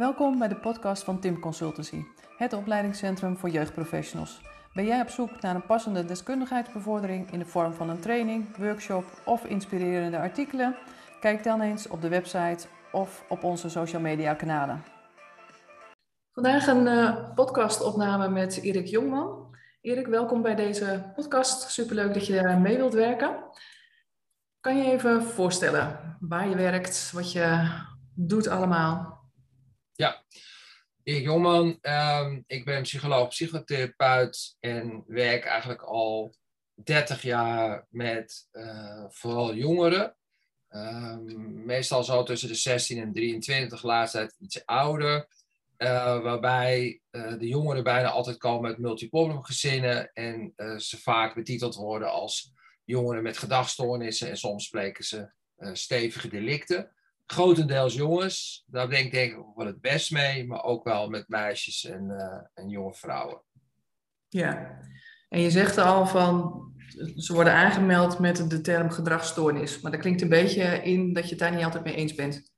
Welkom bij de podcast van Tim Consultancy, het opleidingscentrum voor jeugdprofessionals. Ben jij op zoek naar een passende deskundigheidsbevordering in de vorm van een training, workshop of inspirerende artikelen? Kijk dan eens op de website of op onze social media kanalen. Vandaag een uh, podcastopname met Erik Jongman. Erik, welkom bij deze podcast. Superleuk dat je mee wilt werken. Kan je even voorstellen waar je werkt, wat je doet allemaal? Ja, Erik Jongman. Um, ik ben psycholoog, psychotherapeut en werk eigenlijk al 30 jaar met uh, vooral jongeren. Um, meestal zo tussen de 16 en 23, laatst tijd iets ouder. Uh, waarbij uh, de jongeren bijna altijd komen uit multiple gezinnen en ze vaak betiteld worden als jongeren met gedachtstoornissen en soms spreken ze stevige delicten grotendeels jongens. Daar denk ik denk ik wel het best mee, maar ook wel met meisjes en, uh, en jonge vrouwen. Ja, en je zegt al van ze worden aangemeld met de term gedragsstoornis, maar dat klinkt een beetje in dat je het daar niet altijd mee eens bent.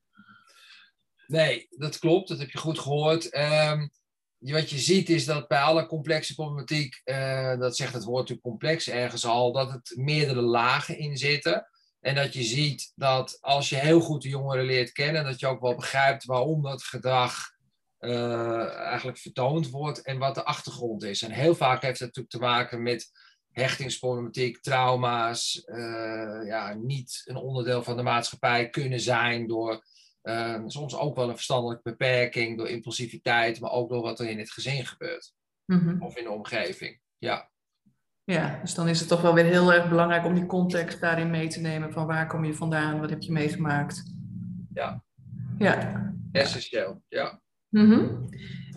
Nee, dat klopt, dat heb je goed gehoord. Um, wat je ziet is dat bij alle complexe problematiek, uh, dat zegt het woord natuurlijk complex ergens al, dat het meerdere lagen in zitten. En dat je ziet dat als je heel goed de jongeren leert kennen, dat je ook wel begrijpt waarom dat gedrag uh, eigenlijk vertoond wordt en wat de achtergrond is. En heel vaak heeft dat natuurlijk te maken met hechtingsproblematiek, trauma's, uh, ja, niet een onderdeel van de maatschappij kunnen zijn door uh, soms ook wel een verstandelijke beperking, door impulsiviteit, maar ook door wat er in het gezin gebeurt mm -hmm. of in de omgeving. Ja. Ja, dus dan is het toch wel weer heel erg belangrijk om die context daarin mee te nemen. Van waar kom je vandaan, wat heb je meegemaakt? Ja. Ja. Essentieel, ja. Mm -hmm.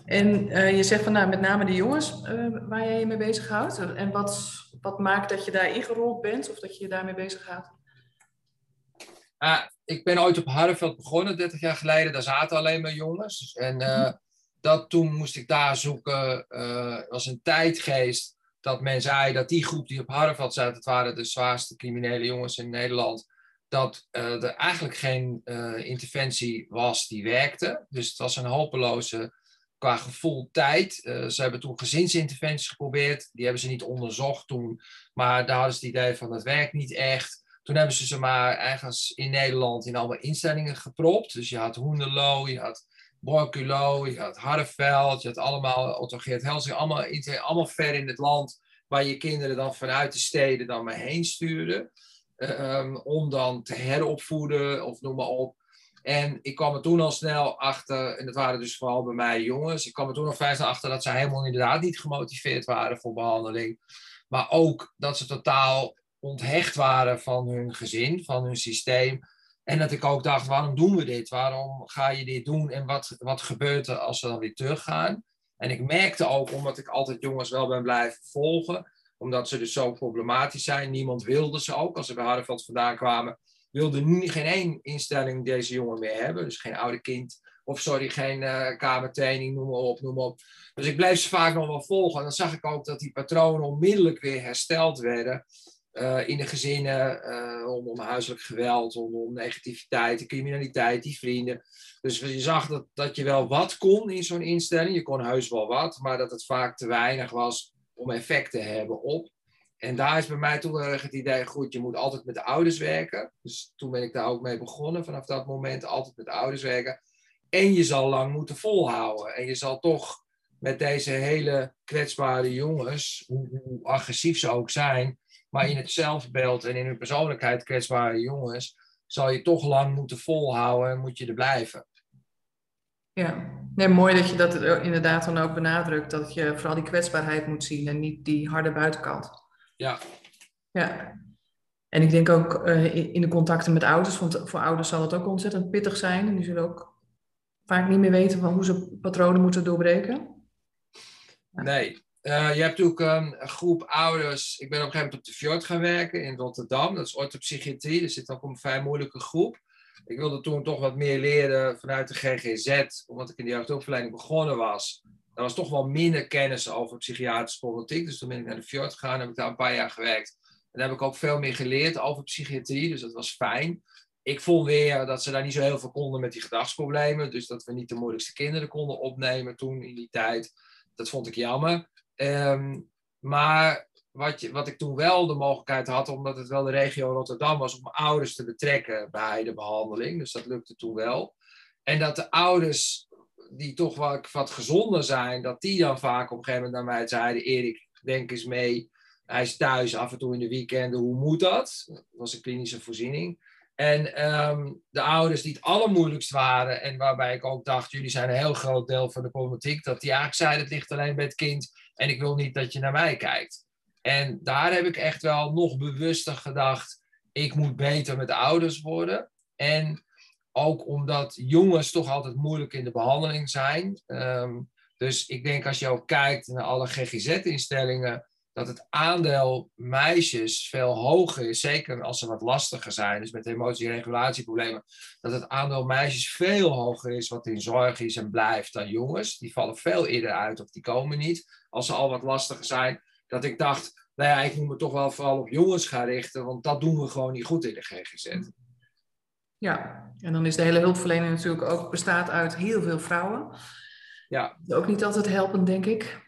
En uh, je zegt van nou, met name de jongens uh, waar jij je mee bezighoudt. En wat, wat maakt dat je daar ingerold bent of dat je je daarmee bezighoudt? Uh, ik ben ooit op Harreveld begonnen, 30 jaar geleden. Daar zaten alleen maar jongens. En mm -hmm. dat, toen moest ik daar zoeken. was een tijdgeest dat men zei dat die groep die op Harvard zat, het waren de zwaarste criminele jongens in Nederland, dat uh, er eigenlijk geen uh, interventie was die werkte. Dus het was een hopeloze qua gevoel tijd. Uh, ze hebben toen gezinsinterventies geprobeerd. Die hebben ze niet onderzocht toen. Maar daar hadden ze het idee van dat werkt niet echt. Toen hebben ze ze maar ergens in Nederland in allemaal instellingen gepropt. Dus je had Hoenderloo, je had Borculo, je had Harreveld, je had allemaal Otto Geert Helsing, allemaal, allemaal ver in het land, waar je kinderen dan vanuit de steden dan maar heen stuurde, um, om dan te heropvoeden of noem maar op. En ik kwam er toen al snel achter, en dat waren dus vooral bij mij jongens, ik kwam er toen al vrij snel achter dat ze helemaal inderdaad niet gemotiveerd waren voor behandeling. Maar ook dat ze totaal onthecht waren van hun gezin, van hun systeem. En dat ik ook dacht, waarom doen we dit? Waarom ga je dit doen? En wat, wat gebeurt er als ze dan weer teruggaan? En ik merkte ook, omdat ik altijd jongens wel ben blijven volgen, omdat ze dus zo problematisch zijn. Niemand wilde ze ook. Als ze bij Hardenveld vandaan kwamen, wilde nu geen één instelling deze jongen meer hebben. Dus geen oude kind, of sorry, geen uh, kamertraining, noem maar op, noem maar op. Dus ik bleef ze vaak nog wel volgen. En dan zag ik ook dat die patronen onmiddellijk weer hersteld werden. Uh, in de gezinnen, uh, rondom huiselijk geweld, rondom negativiteit, de criminaliteit, die vrienden. Dus je zag dat, dat je wel wat kon in zo'n instelling. Je kon heus wel wat, maar dat het vaak te weinig was om effect te hebben op. En daar is bij mij toen erg het idee, goed, je moet altijd met de ouders werken. Dus toen ben ik daar ook mee begonnen, vanaf dat moment altijd met de ouders werken. En je zal lang moeten volhouden. En je zal toch met deze hele kwetsbare jongens, hoe, hoe agressief ze ook zijn, maar in het zelfbeeld en in hun persoonlijkheid kwetsbare jongens, zal je toch lang moeten volhouden en moet je er blijven. Ja, nee, mooi dat je dat inderdaad dan ook benadrukt, dat je vooral die kwetsbaarheid moet zien en niet die harde buitenkant. Ja. Ja. En ik denk ook uh, in de contacten met ouders, want voor ouders zal het ook ontzettend pittig zijn. En die zullen ook vaak niet meer weten van hoe ze patronen moeten doorbreken. Nee, uh, je hebt ook een groep ouders. Ik ben op een gegeven moment op de Fjord gaan werken in Rotterdam. Dat is orthopsychiatrie. Er zit ook een vrij moeilijke groep. Ik wilde toen toch wat meer leren vanuit de GGZ, omdat ik in die jeugdopleiding begonnen was. Er was toch wel minder kennis over psychiatrische problematiek. Dus toen ben ik naar de Fjord gegaan, heb ik daar een paar jaar gewerkt. En daar heb ik ook veel meer geleerd over psychiatrie, dus dat was fijn. ik vond weer dat ze daar niet zo heel veel konden met die gedachtsproblemen. Dus dat we niet de moeilijkste kinderen konden opnemen toen in die tijd. Dat vond ik jammer. Ehm, maar wat, je, wat ik toen wel de mogelijkheid had, omdat het wel de regio Rotterdam was, om ouders te betrekken bij de behandeling. Dus dat lukte toen wel. En dat de ouders die toch wat, wat gezonder zijn, dat die dan vaak op een gegeven moment naar mij zeiden: Erik, denk eens mee. Hij is thuis af en toe in de weekenden. Hoe moet dat? Dat was een klinische voorziening. En ehm, de ouders die het allermoeilijkst waren, en waarbij ik ook dacht, jullie zijn een heel groot deel van de problematiek, dat die eigenlijk zeiden, het ligt alleen bij het kind en ik wil niet dat je naar mij kijkt. En daar heb ik echt wel nog bewuster gedacht, ik moet beter met de ouders worden. En ook omdat jongens toch altijd moeilijk in de behandeling zijn. Ehm, dus ik denk als je ook kijkt naar alle GGZ-instellingen, dat het aandeel meisjes veel hoger is, zeker als ze wat lastiger zijn, dus met emotie- en regulatieproblemen, dat het aandeel meisjes veel hoger is wat in zorg is en blijft dan jongens. Die vallen veel eerder uit of die komen niet als ze al wat lastiger zijn. Dat ik dacht, nou ja, ik moet me toch wel vooral op jongens gaan richten, want dat doen we gewoon niet goed in de GGZ. Ja, en dan is de hele hulpverlening natuurlijk ook bestaat uit heel veel vrouwen. Ja. Ook niet altijd helpend, denk ik.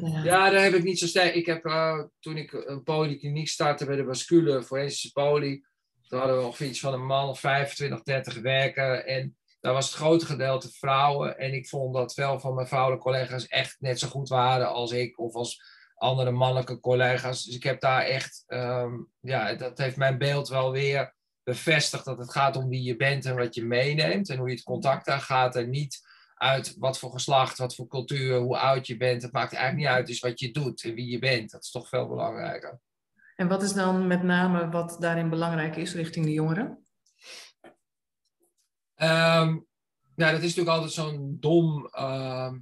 Ja, daar heb ik niet zo sterk. Ik heb uh, toen ik een polykliniek startte bij de Bascule, forensische poli, toen hadden we ongeveer iets van een man of 25, 30 werken. En daar was het grote gedeelte vrouwen. En ik vond dat veel van mijn vrouwelijke collega's echt net zo goed waren als ik of als andere mannelijke collega's. Dus ik heb daar echt, um, ja, dat heeft mijn beeld wel weer bevestigd dat het gaat om wie je bent en wat je meeneemt en hoe je het contact aangaat en niet uit wat voor geslacht, wat voor cultuur, hoe oud je bent. Het maakt eigenlijk niet uit, dus wat je doet en wie je bent. Dat is toch veel belangrijker. En wat is dan met name wat daarin belangrijk is richting de jongeren? Um, nou, dat is natuurlijk altijd zo'n dom uh,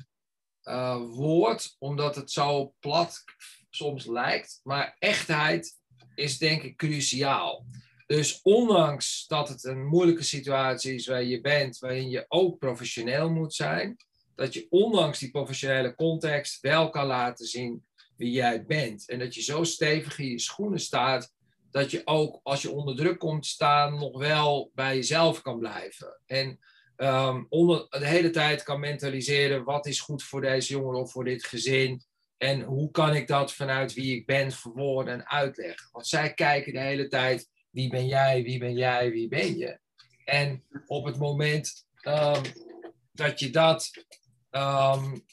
uh, woord, omdat het zo plat soms lijkt. Maar echtheid is denk ik cruciaal. Dus ondanks dat het een moeilijke situatie is waar je bent, waarin je ook professioneel moet zijn, dat je ondanks die professionele context wel kan laten zien wie jij bent. En dat je zo stevig in je schoenen staat, dat je ook als je onder druk komt staan, nog wel bij jezelf kan blijven. En um, onder, de hele tijd kan mentaliseren, wat is goed voor deze jongen of voor dit gezin? En hoe kan ik dat vanuit wie ik ben verwoorden en uitleggen? Want zij kijken de hele tijd wie ben jij, wie ben jij, wie ben je? En op het moment um, dat je dat um,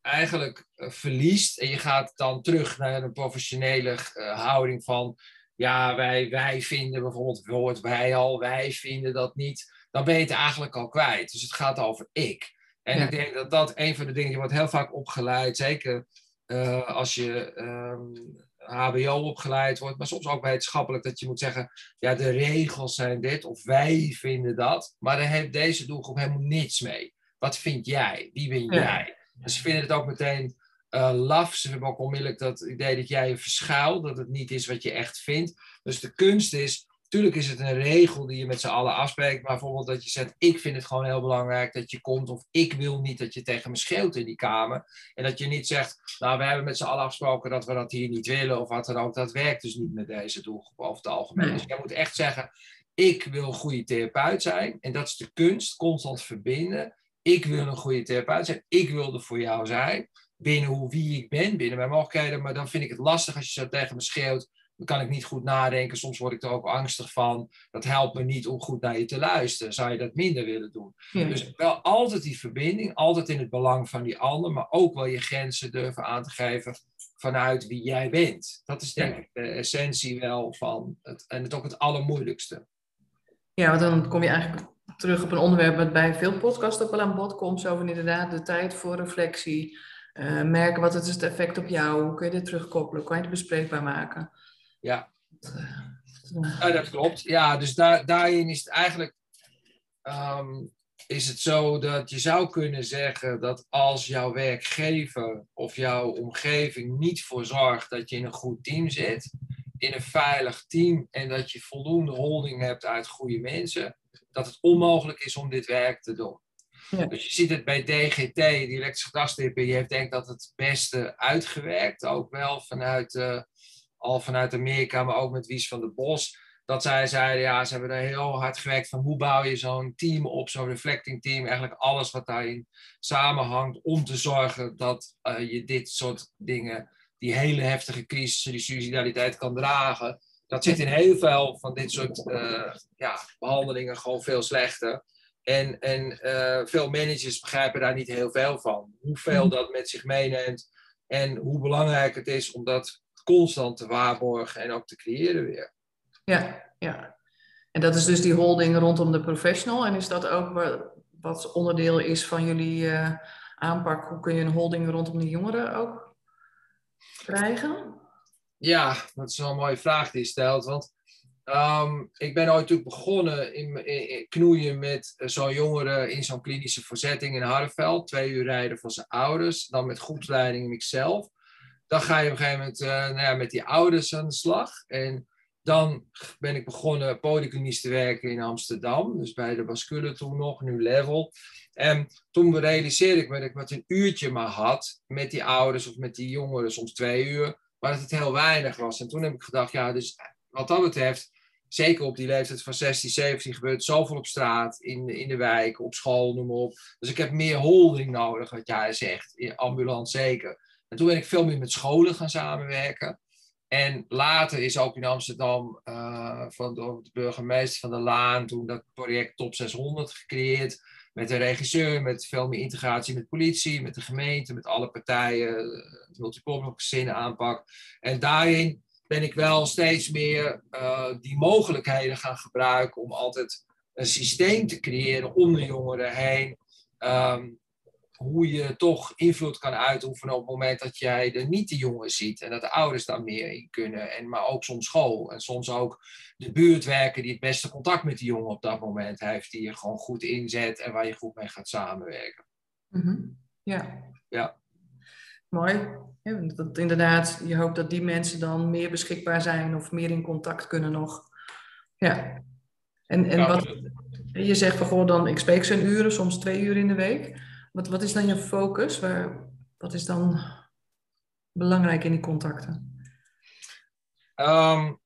eigenlijk uh, verliest en je gaat dan terug naar een professionele uh, houding van, ja, wij, wij vinden bijvoorbeeld het woord wij al, wij vinden dat niet, dan ben je het eigenlijk al kwijt. Dus het gaat over ik. En ja. ik denk dat dat een van de dingen, je wordt heel vaak opgeleid, zeker uh, als je um, HBO opgeleid wordt, maar soms ook wetenschappelijk dat je moet zeggen, ja, de regels zijn dit of wij vinden dat, maar daar heeft deze doelgroep helemaal niets mee. Wat vind jij? Wie ben jij? Dus ze vinden het ook meteen uh, laf. Ze hebben ook onmiddellijk dat idee dat jij je verschuilt, dat het niet is wat je echt vindt. Dus de kunst is, Tuurlijk is het een regel die je met z'n allen afspreekt, maar bijvoorbeeld dat je zegt, ik vind het gewoon heel belangrijk dat je komt, of ik wil niet dat je tegen me schreeuwt in die kamer. En dat je niet zegt, nou we hebben met z'n allen afgesproken dat we dat hier niet willen, of wat dan ook. Dat werkt dus niet met deze doelgroep over het algemeen. Dus jij moet echt zeggen, ik wil een goede therapeut zijn, en dat is de kunst, constant verbinden. Ik wil een goede therapeut zijn, ik wil er voor jou zijn, binnen hoe wie ik ben, binnen mijn mogelijkheden, maar dan vind ik het lastig als je zo tegen me schreeuwt, kan ik niet goed nadenken. Soms word ik er ook angstig van. Dat helpt me niet om goed naar je te luisteren. Zou je dat minder willen doen? Ja. Dus wel altijd die verbinding, altijd in het belang van die ander, maar ook wel je grenzen durven aan te geven vanuit wie jij bent. Dat is denk ik de essentie wel van het, en het ook het allermoeilijkste. Ja, want dan kom je eigenlijk terug op een onderwerp wat bij veel podcasts ook wel aan bod komt. Zo van inderdaad de tijd voor reflectie. Uh, merken wat het is het effect op jou. Hoe kun je dit terugkoppelen? Kan je het bespreekbaar maken? Ja. ja, dat klopt. Ja, dus daar, daarin is het eigenlijk um, is het zo dat je zou kunnen zeggen dat als jouw werkgever of jouw omgeving niet voor zorgt dat je in een goed team zit, in een veilig team en dat je voldoende holding hebt uit goede mensen, dat het onmogelijk is om dit werk te doen. Ja. Dus je ziet het bij DGT, die elektrische gedragstherapie, die heeft denk ik dat het beste uitgewerkt, ook wel vanuit uh, al vanuit Amerika, maar ook met Wies van der Bos. dat zij zeiden, ja, ze hebben er heel hard gewerkt van hoe bouw je zo'n team op, zo'n reflecting team, eigenlijk alles wat daarin samenhangt, om te zorgen dat uh, je dit soort dingen, die hele heftige crisis, die suicidaliteit kan dragen. Dat zit in heel veel van dit soort uh, ja, behandelingen gewoon veel slechter. En, en uh, veel managers begrijpen daar niet heel veel van. Hoeveel mhm. dat met zich meeneemt en hoe belangrijk het is om dat constant te waarborgen en ook te creëren weer. Ja, ja. En dat is dus die holding rondom de professional. En is dat ook wat onderdeel is van jullie uh, aanpak? Hoe kun je een holding rondom de jongeren ook krijgen? Ja, dat is wel een mooie vraag die je stelt. Want um, ik ben ooit natuurlijk begonnen in, in, knoeien met zo'n jongere in zo'n klinische voorzetting in Harreveld. Twee uur rijden van zijn ouders. Dan met groepsleiding en ikzelf. Dan ga je op een gegeven moment uh, nou ja, met die ouders aan de slag. En dan ben ik begonnen polyklinisch te werken in Amsterdam. Dus bij de bascule toen nog, nu level. En toen realiseerde ik me dat ik met een uurtje maar had met die ouders of met die jongeren, soms twee uur, maar dat het heel weinig was. En toen heb ik gedacht, ja, dus wat dat betreft, zeker op die leeftijd van 16, 17 gebeurt zoveel op straat, in, in de wijk, op school, noem maar op. Dus ik heb meer holding nodig, wat jij zegt, ambulant zeker. En toen ben ik veel meer met scholen gaan samenwerken. En later is ook in Amsterdam uh, van de burgemeester van de Laan toen dat project Top 600 gecreëerd. Met een regisseur, met veel meer integratie met politie, met de gemeente, met alle partijen, het multiple gezinnen aanpak. En daarin ben ik wel steeds meer uh, die mogelijkheden gaan gebruiken om altijd een systeem te creëren om de jongeren heen. Um, hoe je toch invloed kan uitoefenen op het moment dat jij er niet de jongen ziet. En dat de ouders daar meer in kunnen. En, maar ook soms school. En soms ook de buurtwerker die het beste contact met die jongen op dat moment heeft. Die je gewoon goed inzet en waar je goed mee gaat samenwerken. Mm Ja. Ja. Mooi. Ja, dat, inderdaad, je hoopt dat die mensen dan meer beschikbaar zijn of meer in contact kunnen nog. Ja. En, en wat je zegt van goh, dan ik spreek ze een uren, soms twee uur in de week. Wat, wat is dan je focus? Waar, wat is dan belangrijk in die contacten? Um,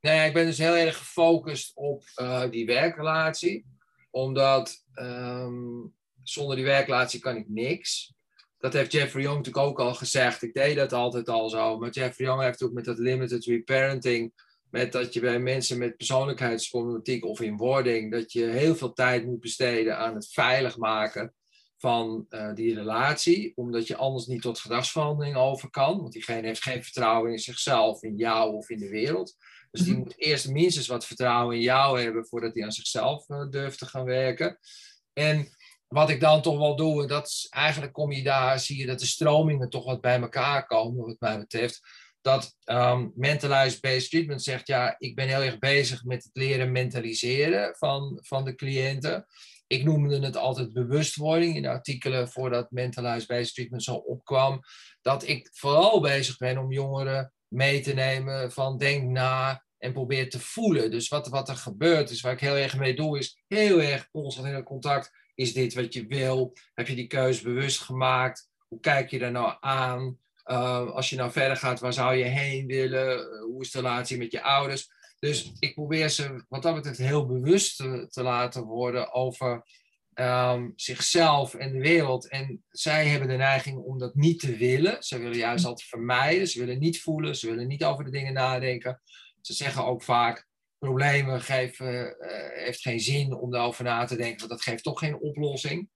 ik ben dus heel erg gefocust op uh, die werkrelatie. Omdat um, zonder die werkrelatie kan ik niks. Dat heeft Jeffrey Young natuurlijk ook al gezegd. Ik deed dat altijd al zo. Maar Jeffrey Young heeft ook met dat limited reparenting met dat je bij mensen met persoonlijkheidsproblematiek of in wording, dat je heel veel tijd moet besteden aan het veilig maken van uh, die relatie, omdat je anders niet tot gedragsverandering over kan. Want diegene heeft geen vertrouwen in zichzelf, in jou of in de wereld. Dus die mhm. moet eerst minstens wat vertrouwen in jou hebben voordat hij aan zichzelf uh, durft te gaan werken. En wat ik dan toch wel doe, dat is eigenlijk kom je daar, zie je dat de stromingen toch wat bij elkaar komen, wat mij betreft. Dat um, Mentalized Based Treatment zegt, ja, ik ben heel erg bezig met het leren mentaliseren van, van de cliënten ik noemde het altijd bewustwording in artikelen voordat Mentalized Based Treatment zo opkwam. Dat ik vooral bezig ben om jongeren mee te nemen van denk na en probeer te voelen. Dus wat, wat er gebeurt is, waar ik heel erg mee doe, is heel erg constant in contact. Is dit wat je wil? Heb je die keuze bewust gemaakt? Hoe kijk je daar nou aan? Uh, als je nou verder gaat, waar zou je heen willen? hoe is de relatie met je ouders? Dus ik probeer ze wat dat betreft heel bewust te, te laten worden over um, zichzelf en de wereld. En zij hebben de neiging om dat niet te willen. Ze willen juist altijd vermijden. Ze willen niet voelen. Ze willen niet over de dingen nadenken. Ze zeggen ook vaak: problemen geven, uh, heeft geen zin om daarover na te denken, want dat geeft toch geen oplossing.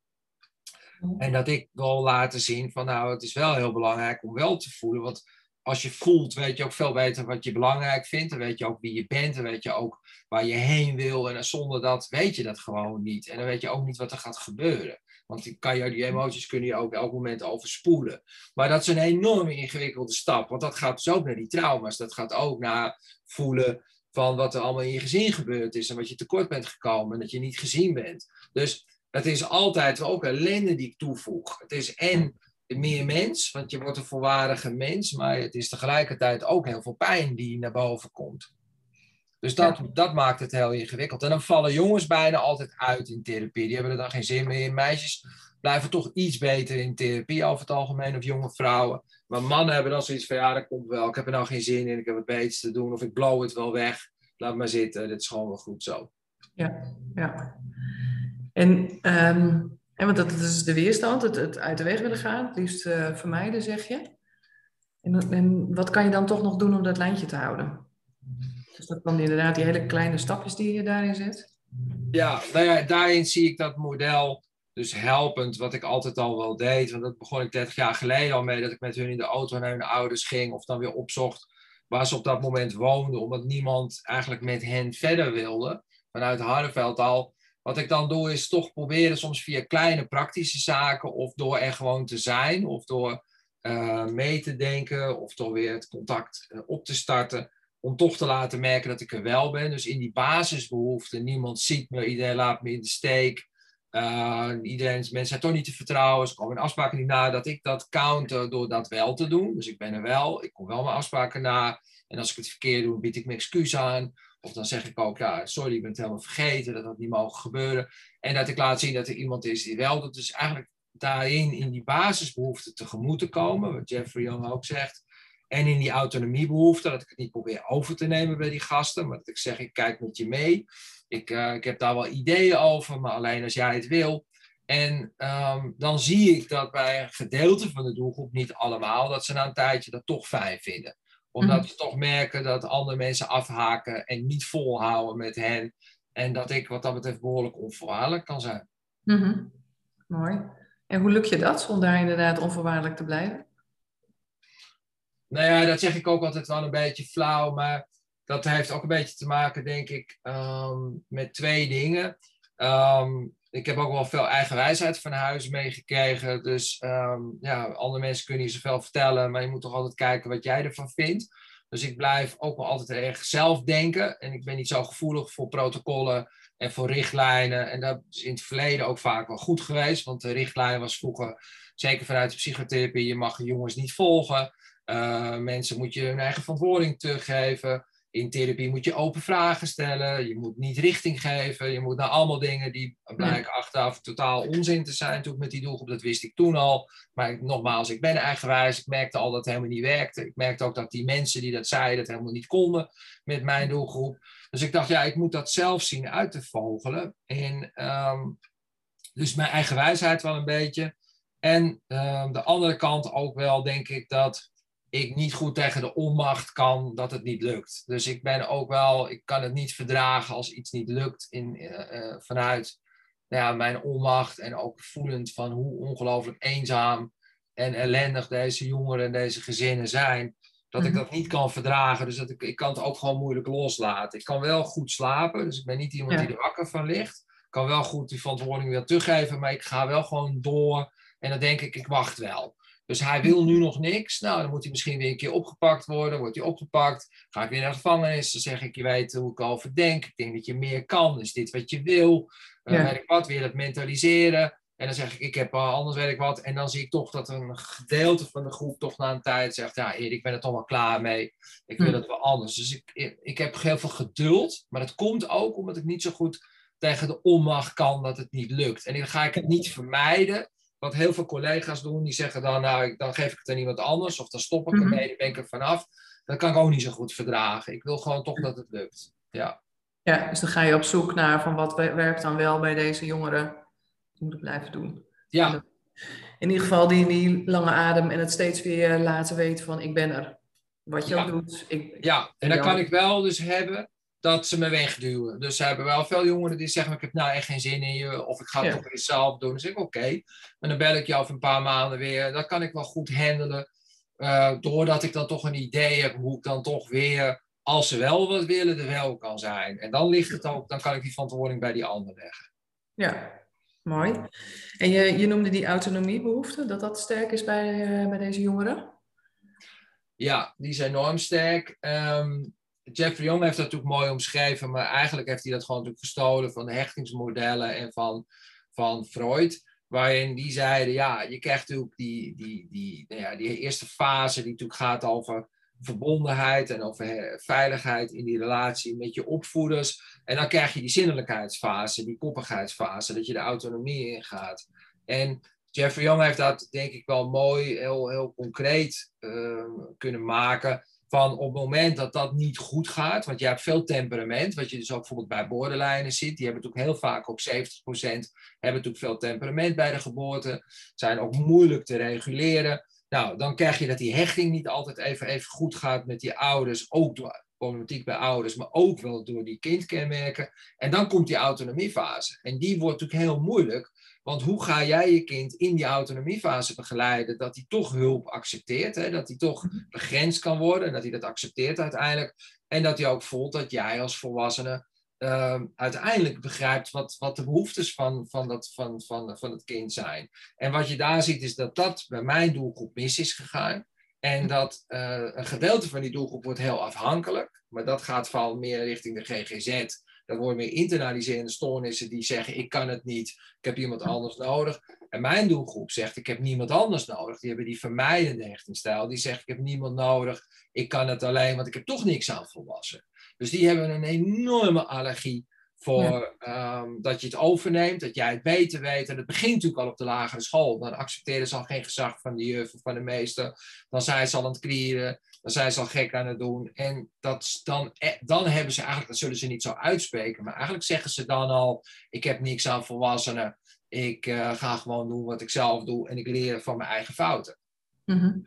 En dat ik wil laten zien van nou, het is wel heel belangrijk om wel te voelen. Want als je voelt, weet je ook veel beter wat je belangrijk vindt. Dan weet je ook wie je bent. Dan weet je ook waar je heen wil. En zonder dat weet je dat gewoon niet. En dan weet je ook niet wat er gaat gebeuren. Want die, kan je, die emoties kunnen je ook elk moment overspoelen. Maar dat is een enorme ingewikkelde stap. Want dat gaat dus ook naar die trauma's. Dat gaat ook naar voelen van wat er allemaal in je gezin gebeurd is. En wat je tekort bent gekomen. En dat je niet gezien bent. Dus het is altijd ook ellende die ik toevoeg. Het is en meer mens, want je wordt een volwaardige mens, maar het is tegelijkertijd ook heel veel pijn die naar boven komt. Dus dat, dat maakt het heel ingewikkeld. En dan vallen jongens bijna altijd uit in therapie. Die hebben er dan geen zin meer in. Meisjes blijven toch iets beter in therapie over het algemeen, of jonge vrouwen. Maar mannen hebben dan zoiets van, ja, dat komt wel. Ik heb er nou geen zin in, ik heb het beter te doen, of ik blow het wel weg. laat maar zitten, dit is gewoon wel goed zo. Ja, ja. En, um, en want dat, is de weerstand, het, het uit de weg willen gaan, het liefst uh, vermijden, zeg je. En, en wat kan je dan toch nog doen om dat lijntje te houden? Dus dat dan inderdaad die hele kleine stapjes die je daarin zet? Ja, nou ja, daarin zie ik dat model dus helpend, wat ik altijd al wel deed. Want dat begon ik 30 jaar geleden al mee, dat ik met hun in de auto naar hun ouders ging of dan weer opzocht waar ze op dat moment woonden, omdat niemand eigenlijk met hen verder wilde. Vanuit Hardenveld al. Wat ik dan doe is toch proberen soms via kleine praktische zaken of door er gewoon te zijn of door uh, mee te denken of door weer het contact uh, op te starten om toch te laten merken dat ik er wel ben. Dus in die basisbehoeften, niemand ziet me, iedereen laat me in de steek. Uh, iedereen, mensen zijn toch niet te vertrouwen. Ze komen in afspraken niet na. Dat ik dat counter door dat wel te doen. Dus ik ben er wel. Ik kom wel mijn afspraken na. En als ik het verkeerd doe, bied ik mijn excuus aan. Of dan zeg ik ook, ja, sorry, ik ben het helemaal vergeten. Dat dat niet mogen gebeuren. En dat ik laat zien dat er iemand is die wel doet. Dus eigenlijk daarin, in die basisbehoeften tegemoet te komen. Wat Jeffrey Young ook zegt. En in die autonomiebehoefte, dat ik het niet probeer over te nemen bij die gasten, maar dat ik zeg, ik kijk met je mee. Ik, uh, ik heb daar wel ideeën over, maar alleen als jij het wil. En um, dan zie ik dat bij een gedeelte van de doelgroep, niet allemaal, dat ze na een tijdje dat toch fijn vinden. Omdat mm. ze toch merken dat andere mensen afhaken en niet volhouden met hen. En dat ik wat dat betreft behoorlijk onvoorwaardelijk kan zijn. Mm -hmm. Mooi. En hoe lukt je dat, om daar inderdaad onvoorwaardelijk te blijven? Nou ja, dat zeg ik ook altijd wel een beetje flauw, maar dat heeft ook een beetje te maken, denk ik, um, met twee dingen. Um, ik heb ook wel veel eigen wijsheid van huis meegekregen. Dus um, ja, andere mensen kunnen je zoveel vertellen, maar je moet toch altijd kijken wat jij ervan vindt. Dus ik blijf ook wel altijd erg zelf denken. En ik ben niet zo gevoelig voor protocollen en voor richtlijnen. En dat is in het verleden ook vaak wel goed geweest. Want de richtlijn was vroeger, zeker vanuit de psychotherapie, je mag jongens niet volgen. Uh, mensen moet je hun eigen verantwoording teruggeven. In therapie moet je open vragen stellen. Je moet niet richting geven. Je moet naar allemaal dingen die blijken achteraf totaal onzin te zijn. Toen met die doelgroep, dat wist ik toen al. Maar ik, nogmaals, ik ben eigenwijs. Ik merkte al dat het helemaal niet werkte. Ik merkte ook dat die mensen die dat zeiden, het helemaal niet konden met mijn doelgroep. Dus ik dacht, ja, ik moet dat zelf zien uit te vogelen. En um, dus mijn eigen wijsheid wel een beetje. En um, de andere kant ook wel, denk ik, dat ik niet goed tegen de onmacht kan dat het niet lukt. Dus ik ben ook wel, ik kan het niet verdragen als iets niet lukt in, uh, vanuit nou ja, mijn onmacht en ook voelend van hoe ongelooflijk eenzaam en ellendig deze jongeren en deze gezinnen zijn. Dat ik mhm. dat niet kan verdragen. Dus dat ik, ik kan het ook gewoon moeilijk loslaten. Ik kan wel goed slapen. Dus ik ben niet iemand die er wakker van ligt. Ik kan wel goed die verantwoording weer teruggeven. Maar ik ga wel gewoon door. En dan denk ik, ik wacht wel. Dus hij wil nu nog niks. Nou, dan moet hij misschien weer een keer opgepakt worden. Wordt hij opgepakt? Ga ik weer naar de gevangenis? Dan zeg ik, je weet hoe ik over denk. Ik denk dat je meer kan. Is dit wat je wil? Uh, ja. Weet ik wat? Weer dat mentaliseren. En dan zeg ik, ik heb uh, anders weet ik wat. En dan zie ik toch dat een gedeelte van de groep toch na een tijd zegt, ja Erik, ik ben er toch wel klaar mee. Ik wil hm. het wel anders. Dus ik, ik heb heel veel geduld. Maar dat komt ook omdat ik niet zo goed tegen de onmacht kan dat het niet lukt. En dan ga ik het niet vermijden. Wat heel veel collega's doen, die zeggen dan, nou, dan geef ik het aan iemand anders, of dan stop ik ermee, dan ben ik er vanaf. Dat kan ik ook niet zo goed verdragen. Ik wil gewoon toch dat het lukt. Ja. Ja, dus dan ga je op zoek naar van wat werkt dan wel bij deze jongeren. Moeten blijven doen. Ja. In ieder geval die, die lange adem en het steeds weer laten weten van ik ben er. Wat je ook doet. Ik, ja, en dan kan ik wel dus hebben dat ze me wegduwen. Dus ze hebben wel veel jongeren die zeggen: Ik heb nou echt geen zin in je, of ik ga het toch weer zelf doen. Dan zeg ik: Oké, okay. en dan bel ik je over een paar maanden weer. Dat kan ik wel goed handelen. Uh, doordat ik dan toch een idee heb hoe ik dan toch weer, als ze wel wat willen, er wel kan zijn. En dan ligt het ook, dan kan ik die verantwoording bij die ander leggen. Ja, mooi. En je, je noemde die autonomiebehoefte, dat dat sterk is bij, uh, bij deze jongeren? Ja, die is enorm sterk. Um, Jeffrey Young heeft dat natuurlijk mooi omschreven, maar eigenlijk heeft hij dat gewoon natuurlijk gestolen van de hechtingsmodellen en van, van Freud. Waarin die zeiden, ja, je krijgt natuurlijk die, die, die, nou ja, die eerste fase die natuurlijk gaat over verbondenheid en over veiligheid in die relatie met je opvoeders. En dan krijg je die zinnelijkheidsfase, die koppigheidsfase, dat je de autonomie ingaat. En Jeffrey Young heeft dat denk ik wel mooi, heel, heel concreet uh, kunnen maken van op het moment dat dat niet goed gaat, want je hebt veel temperament, wat je dus ook bijvoorbeeld bij borderlijnen ziet, die hebben natuurlijk heel vaak ook 70% hebben natuurlijk veel temperament bij de geboorte, zijn ook moeilijk te reguleren. Nou, dan krijg je dat die hechting niet altijd even, even goed gaat met die ouders, ook door problematiek bij ouders, maar ook wel door die kindkenmerken. En dan komt die autonomiefase. En die wordt natuurlijk heel moeilijk, want hoe ga jij je kind in die autonomiefase begeleiden dat hij toch hulp accepteert, hè? dat hij toch mhm. begrensd kan worden, dat hij dat accepteert uiteindelijk. En dat hij ook voelt dat jij als volwassene uh, uiteindelijk begrijpt wat, wat de behoeftes van, van, dat, van, van, van het kind zijn. En wat je daar ziet is dat dat bij mijn doelgroep mis is gegaan. En dat uh, een gedeelte van die doelgroep wordt heel afhankelijk. Maar dat gaat vooral meer richting de GGZ. Dat worden meer internaliserende stoornissen die zeggen: Ik kan het niet, ik heb iemand anders nodig. En mijn doelgroep zegt: Ik heb niemand anders nodig. Die hebben die vermijdende hechtingsstijl. Die zegt: Ik heb niemand nodig, ik kan het alleen, want ik heb toch niks aan volwassen. Dus die hebben een enorme allergie voor ehm, dat je het overneemt, dat jij het beter weet. En het begint natuurlijk al op de lagere school. Dan accepteren ze al geen gezag van de juf of van de meester. Dan zijn ze al aan het krieren. Dan zijn ze al gek aan het doen. En dat, dan, eh, dan hebben ze eigenlijk, dat zullen ze niet zo uitspreken, maar eigenlijk zeggen ze dan al: Ik heb niks aan volwassenen. Ik uh, ga gewoon doen wat ik zelf doe en ik leer van mijn eigen fouten. Mm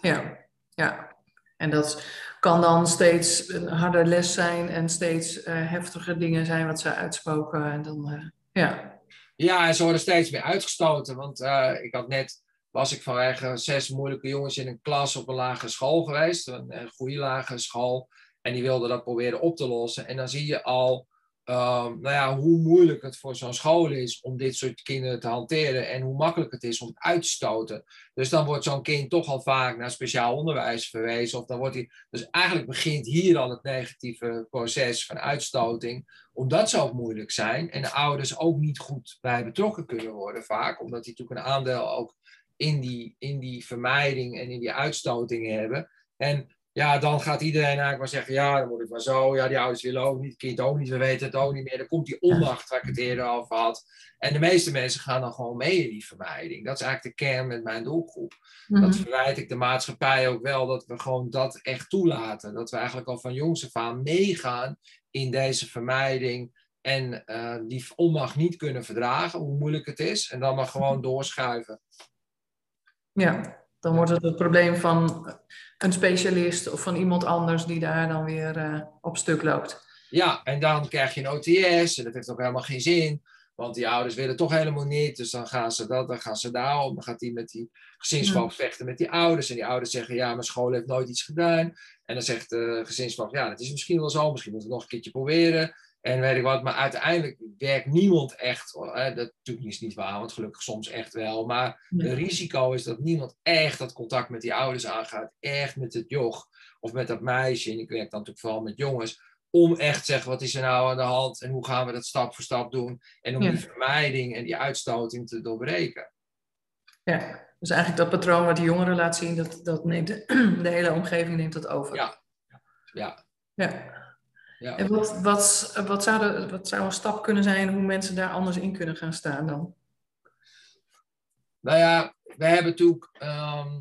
Ja, ja. En dat kan dan steeds een harde les zijn en steeds uh, heftige dingen zijn wat ze uitspoken. En dan, uh, ja. ja, en ze worden steeds meer uitgestoten. Want ik had net, was ik vanwege zes moeilijke jongens in een klas op een lagere school geweest. Een, een goede lagere school. En die wilden dat proberen op te lossen. En dan zie je al Um, nou ja, hoe moeilijk het voor zo'n school is om dit soort kinderen te hanteren en hoe makkelijk het is om het uit te stoten. Dus dan wordt zo'n kind toch al vaak naar speciaal onderwijs verwezen. Of dan wordt hij, dus eigenlijk begint hier al het negatieve proces van uitstoting, omdat ze ook moeilijk zijn en de ouders ook niet goed bij betrokken kunnen worden vaak, omdat die natuurlijk een aandeel ook in die, in die vermijding en in die uitstoting hebben. En ja, dan gaat iedereen eigenlijk maar zeggen, ja, dan moet ik maar zo. Ja, die ouders willen ook niet, het kind ook niet, we weten het ook niet meer. Dan komt die onmacht waar ik het eerder over had. En de meeste mensen gaan dan gewoon mee in die vermijding. Dat is eigenlijk de kern met mijn doelgroep. Dat mhm. verwijt ik de maatschappij ook wel, dat we gewoon dat echt toelaten. Dat we eigenlijk al van jongs af aan meegaan in deze vermijding. En uh, die onmacht niet kunnen verdragen, hoe moeilijk het is. En dan maar gewoon doorschuiven. Ja, dan wordt het het probleem van een specialist of van iemand anders die daar dan weer uh, op stuk loopt. Ja, en dan krijg je een OTS en dat heeft ook helemaal geen zin. Want die ouders willen toch helemaal niet. Dus dan gaan ze dat, dan gaan ze daarom. Dan gaat die met die gezinsvoogd vechten met die ouders. En die ouders zeggen, ja, mijn school heeft nooit iets gedaan. En dan zegt de gezinsvoogd, ja, dat is misschien wel zo. Misschien moeten we het nog een keertje proberen. En weet ik wat, maar uiteindelijk werkt niemand echt. Hè, dat natuurlijk is niet waar, want gelukkig soms echt wel. Maar het risico is dat niemand echt dat contact met die ouders aangaat. Echt met het joch of met dat meisje. En ik werk dan natuurlijk vooral met jongens. Om echt te zeggen, wat is er nou aan de hand? En hoe gaan we dat stap voor stap doen? En om die vermijding en die uitstoting te doorbreken. Ja, dus eigenlijk dat patroon wat die jongeren laat zien, dat, dat neemt de, de hele omgeving neemt dat over. Ja, ja. ja. Ja. En wat, wat, wat, zou de, wat zou een stap kunnen zijn hoe mensen daar anders in kunnen gaan staan dan? Nou ja, we hebben natuurlijk ehm,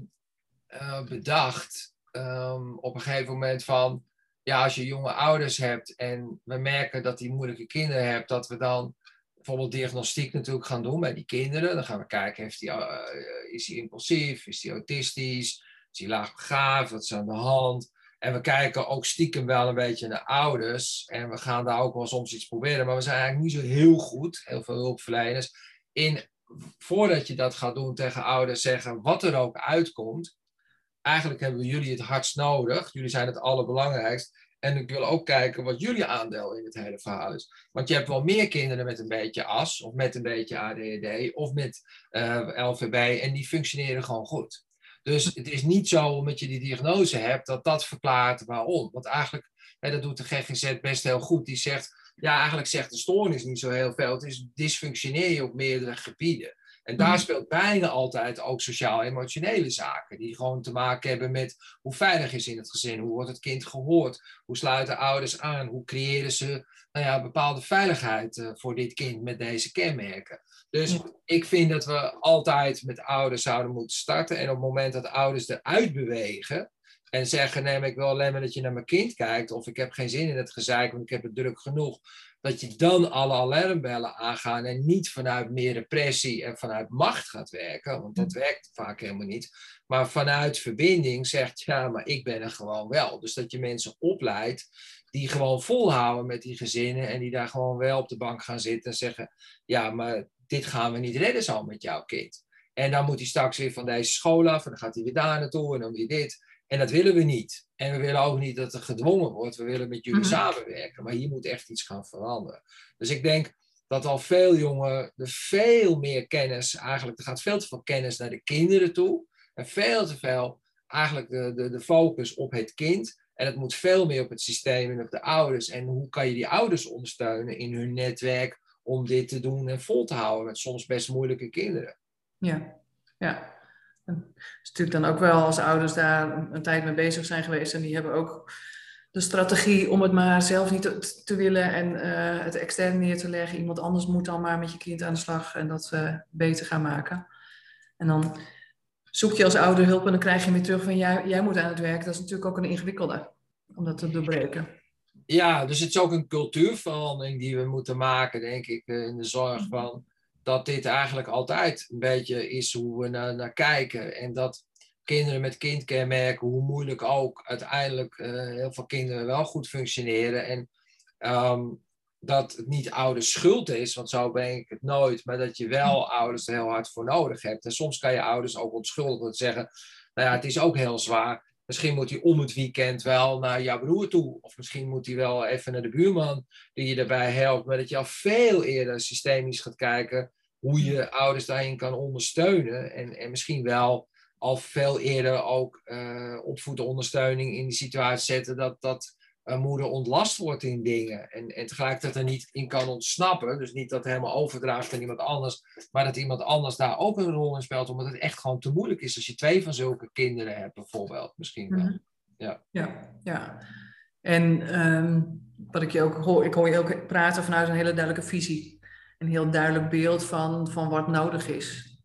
eh, bedacht ehm, op een gegeven moment van, ja, als je jonge ouders hebt en we merken dat die moeilijke kinderen hebt, dat we dan bijvoorbeeld diagnostiek natuurlijk gaan doen bij die kinderen. Dan gaan we kijken, heeft die, uh, is hij impulsief, is hij autistisch, is hij laagbegaafd, wat is aan de hand? En we kijken ook stiekem wel een beetje naar ouders. En we gaan daar ook wel soms iets proberen. Maar we zijn eigenlijk niet zo heel goed, heel veel hulpverleners, in voordat je dat gaat doen tegen ouders zeggen wat er ook uitkomt. Eigenlijk hebben we jullie het hardst nodig. Jullie zijn het allerbelangrijkst. En ik wil ook kijken wat jullie aandeel in het hele verhaal is. Want je hebt wel meer kinderen met een beetje as, of met een beetje ADHD, of met eh, LVB, en die functioneren gewoon goed. Dus het is niet zo, omdat je die diagnose hebt, dat dat verklaart waarom. Want eigenlijk, hè, dat doet de GGZ best heel goed. Die zegt, ja, eigenlijk zegt de stoornis niet zo heel veel. Het is dysfunctioneer je op meerdere gebieden. En daar mhm. speelt bijna altijd ook sociaal-emotionele zaken. Die gewoon te maken hebben met hoe veilig is in het gezin. Hoe wordt het kind gehoord? Hoe sluiten ouders aan? Hoe creëren ze nou ja, bepaalde veiligheid uh, voor dit kind met deze kenmerken? Dus ik vind dat we altijd met ouders zouden moeten starten. En op het moment dat ouders eruit bewegen, en zeggen: nee, maar ik wil alleen maar dat je naar mijn kind kijkt. Of ik heb geen zin in het gezeik, want ik heb het druk genoeg. Dat je dan alle alarmbellen aangaan en niet vanuit meer repressie en vanuit macht gaat werken. Want dat werkt vaak helemaal niet. Maar vanuit verbinding zegt: ja, maar ik ben er gewoon wel. Dus dat je mensen opleidt die gewoon volhouden met die gezinnen. En die daar gewoon wel op de bank gaan zitten en zeggen: ja, maar dit gaan we niet redden zo met jouw kind. En dan moet hij straks weer van deze school af en dan gaat hij weer daar naartoe en dan weer dit. En dat willen we niet. En we willen ook niet dat er gedwongen wordt. We willen met jullie mhm. samenwerken. Maar hier moet echt iets gaan veranderen. Dus ik denk dat al veel jongeren er veel meer kennis, eigenlijk er gaat veel te veel kennis naar de kinderen toe. En veel te veel eigenlijk de, de, de focus op het kind. En het moet veel meer op het systeem en op de ouders. En hoe kan je die ouders ondersteunen in hun netwerk om dit te doen en vol te houden met soms best moeilijke kinderen. Ja, ja. Is natuurlijk dan ook wel als ouders daar een tijd mee bezig zijn geweest en die hebben ook de strategie om het maar zelf niet te, te willen en uh, het extern neer te leggen. Iemand anders moet dan maar met je kind aan de slag en dat uh, beter gaan maken. En dan zoek je als ouder hulp en dan krijg je weer terug van jij, jij moet aan het werk. Dat is natuurlijk ook een ingewikkelde om dat te doorbreken. Ja, dus het is ook een cultuurverandering die we moeten maken, denk ik, eh, in de zorg mhm. van dat dit eigenlijk altijd een beetje is hoe we naar, naar kijken. En dat kinderen met kindkenmerken, hoe moeilijk ook, uiteindelijk uh, heel veel kinderen wel goed functioneren. En ehm, dat het niet ouders schuld is, want zo ben ik het nooit, maar dat je wel ouders er heel hard voor nodig hebt. En soms kan je ouders ook onschuldig zeggen, nou ja, het is ook heel zwaar. Misschien moet hij om het weekend wel naar jouw broer toe. Of misschien moet hij wel even naar de buurman die je daarbij helpt. Maar dat je al veel eerder systemisch gaat kijken hoe je ouders daarin kan ondersteunen. En, en misschien wel al veel eerder ook uh, opvoedondersteuning in die situatie zetten dat, dat een moeder ontlast wordt in dingen. En, en tegelijkertijd er niet in kan ontsnappen. Dus niet dat het helemaal overdraagt aan iemand anders. Maar dat iemand anders daar ook een rol in speelt. Omdat het echt gewoon te moeilijk is als je twee van zulke kinderen hebt bijvoorbeeld. Misschien wel. Mhm. Ja, ja. ja. En um, wat ik je ook hoor, ik hoor je ook praten vanuit een hele duidelijke visie een heel duidelijk beeld van, van wat nodig is.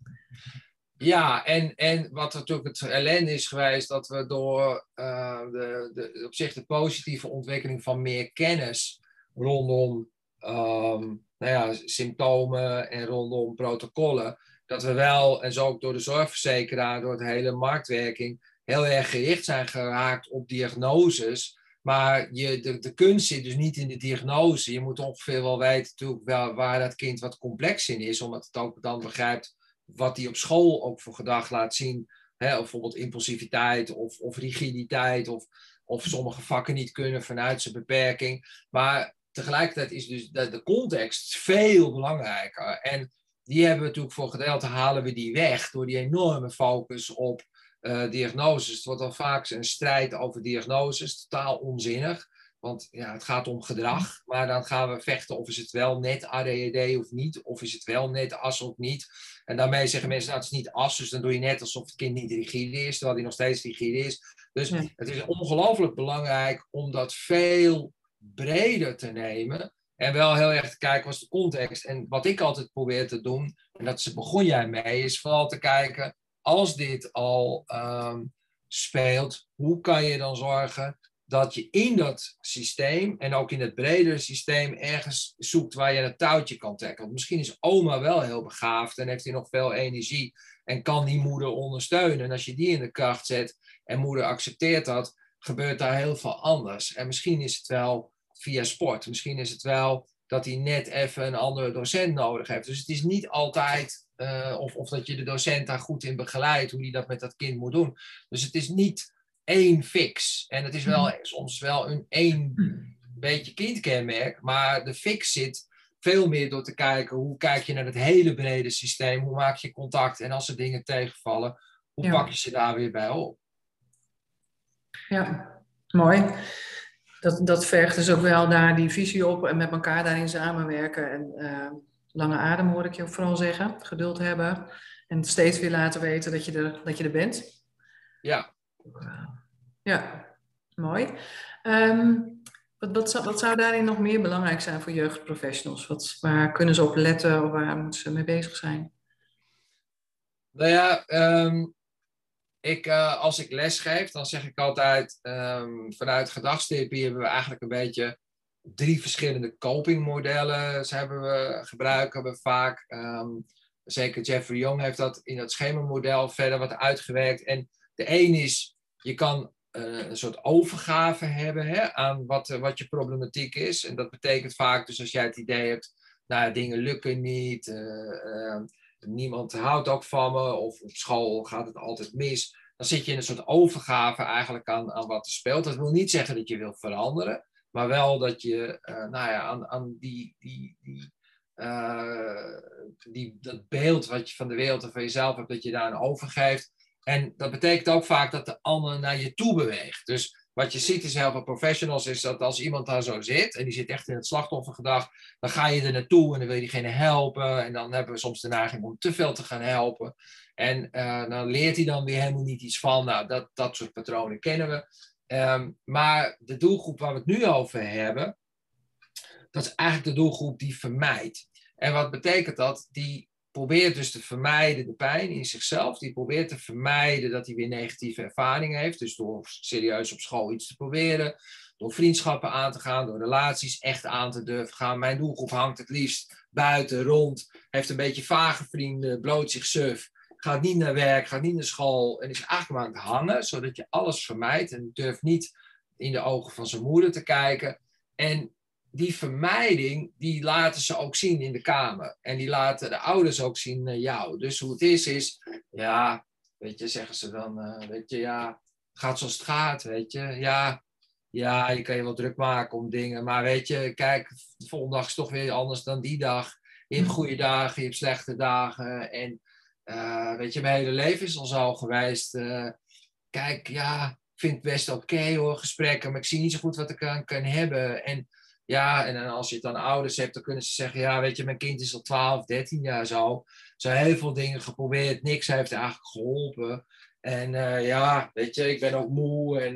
Ja, en, en wat natuurlijk het ellende is geweest, dat we door uh, de, de, op zich de positieve ontwikkeling van meer kennis rondom um, nou ja, symptomen en rondom protocollen, dat we wel, en zo ook door de zorgverzekeraar, door de hele marktwerking, heel erg gericht zijn geraakt op diagnoses maar je, de, de kunst zit dus niet in de diagnose. Je moet ongeveer wel weten wel waar dat kind wat complex in is, omdat het ook dan begrijpt wat hij op school ook voor gedrag laat zien. Hè, bijvoorbeeld impulsiviteit of, of rigiditeit of, of sommige vakken niet kunnen vanuit zijn beperking. Maar tegelijkertijd is dus de context veel belangrijker. En die hebben we natuurlijk voor gedeelte halen we die weg door die enorme focus op uh, diagnoses. Het wordt al vaak een strijd over diagnoses, totaal onzinnig. Want ja, het gaat om gedrag, maar dan gaan we vechten of is het wel net ADHD of niet, of is het wel net AS of niet. En daarmee zeggen mensen, nou het is niet AS, dus dan doe je net alsof het kind niet rigide is, terwijl hij nog steeds rigide is. Dus het is ongelooflijk belangrijk om dat veel breder te nemen en wel heel erg te kijken wat is de context. En wat ik altijd probeer te doen, en dat begon jij mee, is vooral te kijken, als dit al ehm, speelt, hoe kan je dan zorgen dat je in dat systeem en ook in het bredere systeem ergens zoekt waar je een touwtje kan trekken. Want misschien is oma wel heel begaafd en heeft hij nog veel energie en kan die moeder ondersteunen. En als je die in de kracht zet en moeder accepteert dat, gebeurt daar heel veel anders. En misschien is het wel via sport, misschien is het wel dat hij net even een andere docent nodig heeft. Dus het is niet altijd uh, of, of dat je de docent daar goed in begeleidt, hoe die dat met dat kind moet doen. Dus het is niet één fix. En het is wel mhm. soms wel een één beetje kindkenmerk, maar de fix zit veel meer door te kijken hoe kijk je naar het hele brede systeem, hoe maak je contact en als er dingen tegenvallen, hoe pak je ze daar weer bij op. Ja, mooi. Dat, dat vergt dus ook wel daar die visie op en met elkaar daarin samenwerken. En, uh lange adem hoor ik je vooral zeggen. Geduld hebben. En steeds weer laten weten dat je er, dat je er bent. Ja. Ja, mooi. Ehm, wat, wat, zou, wat zou daarin nog meer belangrijk zijn voor jeugdprofessionals? Wat, waar kunnen ze op letten of waar moeten ze mee bezig zijn? Nou ja, um, ik, uh, als ik les geef, dan zeg ik altijd, um, vanuit gedragstherapie hebben we eigenlijk een beetje drie verschillende copingmodellen. Ze hebben we, gebruiken we vaak. Um, zeker Jeffrey Young heeft dat in het schemamodel verder wat uitgewerkt. En de een is, je kan uh, een soort overgave hebben hè, aan wat, wat je problematiek is. En dat betekent vaak, dus als jij het idee hebt, nou, dingen lukken niet, niemand houdt ook van me, of op school gaat het altijd mis. Dan zit je in een soort overgave eigenlijk aan, aan wat er speelt. Dat wil niet zeggen dat je wil veranderen, maar wel dat je uh, nou ja, aan, aan die, die, die, uh, die, dat beeld wat je van de wereld en van jezelf hebt, dat je daar aan overgeeft. En dat betekent ook vaak dat de ander naar je toe beweegt. Dus wat je ziet is heel professionals, is dat als iemand daar zo zit en die zit echt in het slachtoffergedrag, dan ga je er naartoe en dan wil je diegene helpen. En dan hebben we soms de neiging om te veel te gaan helpen. En uh, dan leert hij dan weer helemaal niet iets van. Nou, dat, dat soort patronen kennen we. Um, maar de doelgroep waar we het nu over hebben, dat is eigenlijk de doelgroep die vermijdt. En wat betekent dat? Die probeert dus te vermijden de pijn in zichzelf. Die probeert te vermijden dat hij weer negatieve ervaringen heeft. Dus door serieus op school iets te proberen. Door vriendschappen aan te gaan. Door relaties echt aan te durven gaan. Mijn doelgroep hangt het liefst buiten, rond. Heeft een beetje vage vrienden. Bloot zich suf. Gaat niet naar werk. Gaat niet naar school. En is eigenlijk maar aan het hangen. Zodat je alles vermijdt. En durft niet in de ogen van zijn moeder te kijken. En die vermijding, die laten ze ook zien in de kamer. En die laten de ouders ook zien naar jou. Dus hoe het is, is, ja, weet je, zeggen ze dan, uh, weet je, ja, gaat zoals het gaat, weet je. Ja, ja, je kan je wel druk maken om dingen. Maar weet je, kijk, de volgende dag is toch weer anders dan die dag. Je hebt goede dagen, je hebt slechte dagen. En uh, weet je, mijn hele leven is al zo geweest. Uh, kijk, ja, ik vind het best oké hoor, gesprekken. Maar ik zie niet zo goed wat ik aan kan hebben. En ja, en als je het dan ouders hebt, dan kunnen ze zeggen: Ja, weet je, mijn kind is al 12, 13 jaar zo. Ze hebben heel veel dingen geprobeerd, niks heeft eigenlijk geholpen. En uh, ja, weet je, ik ben ook moe. En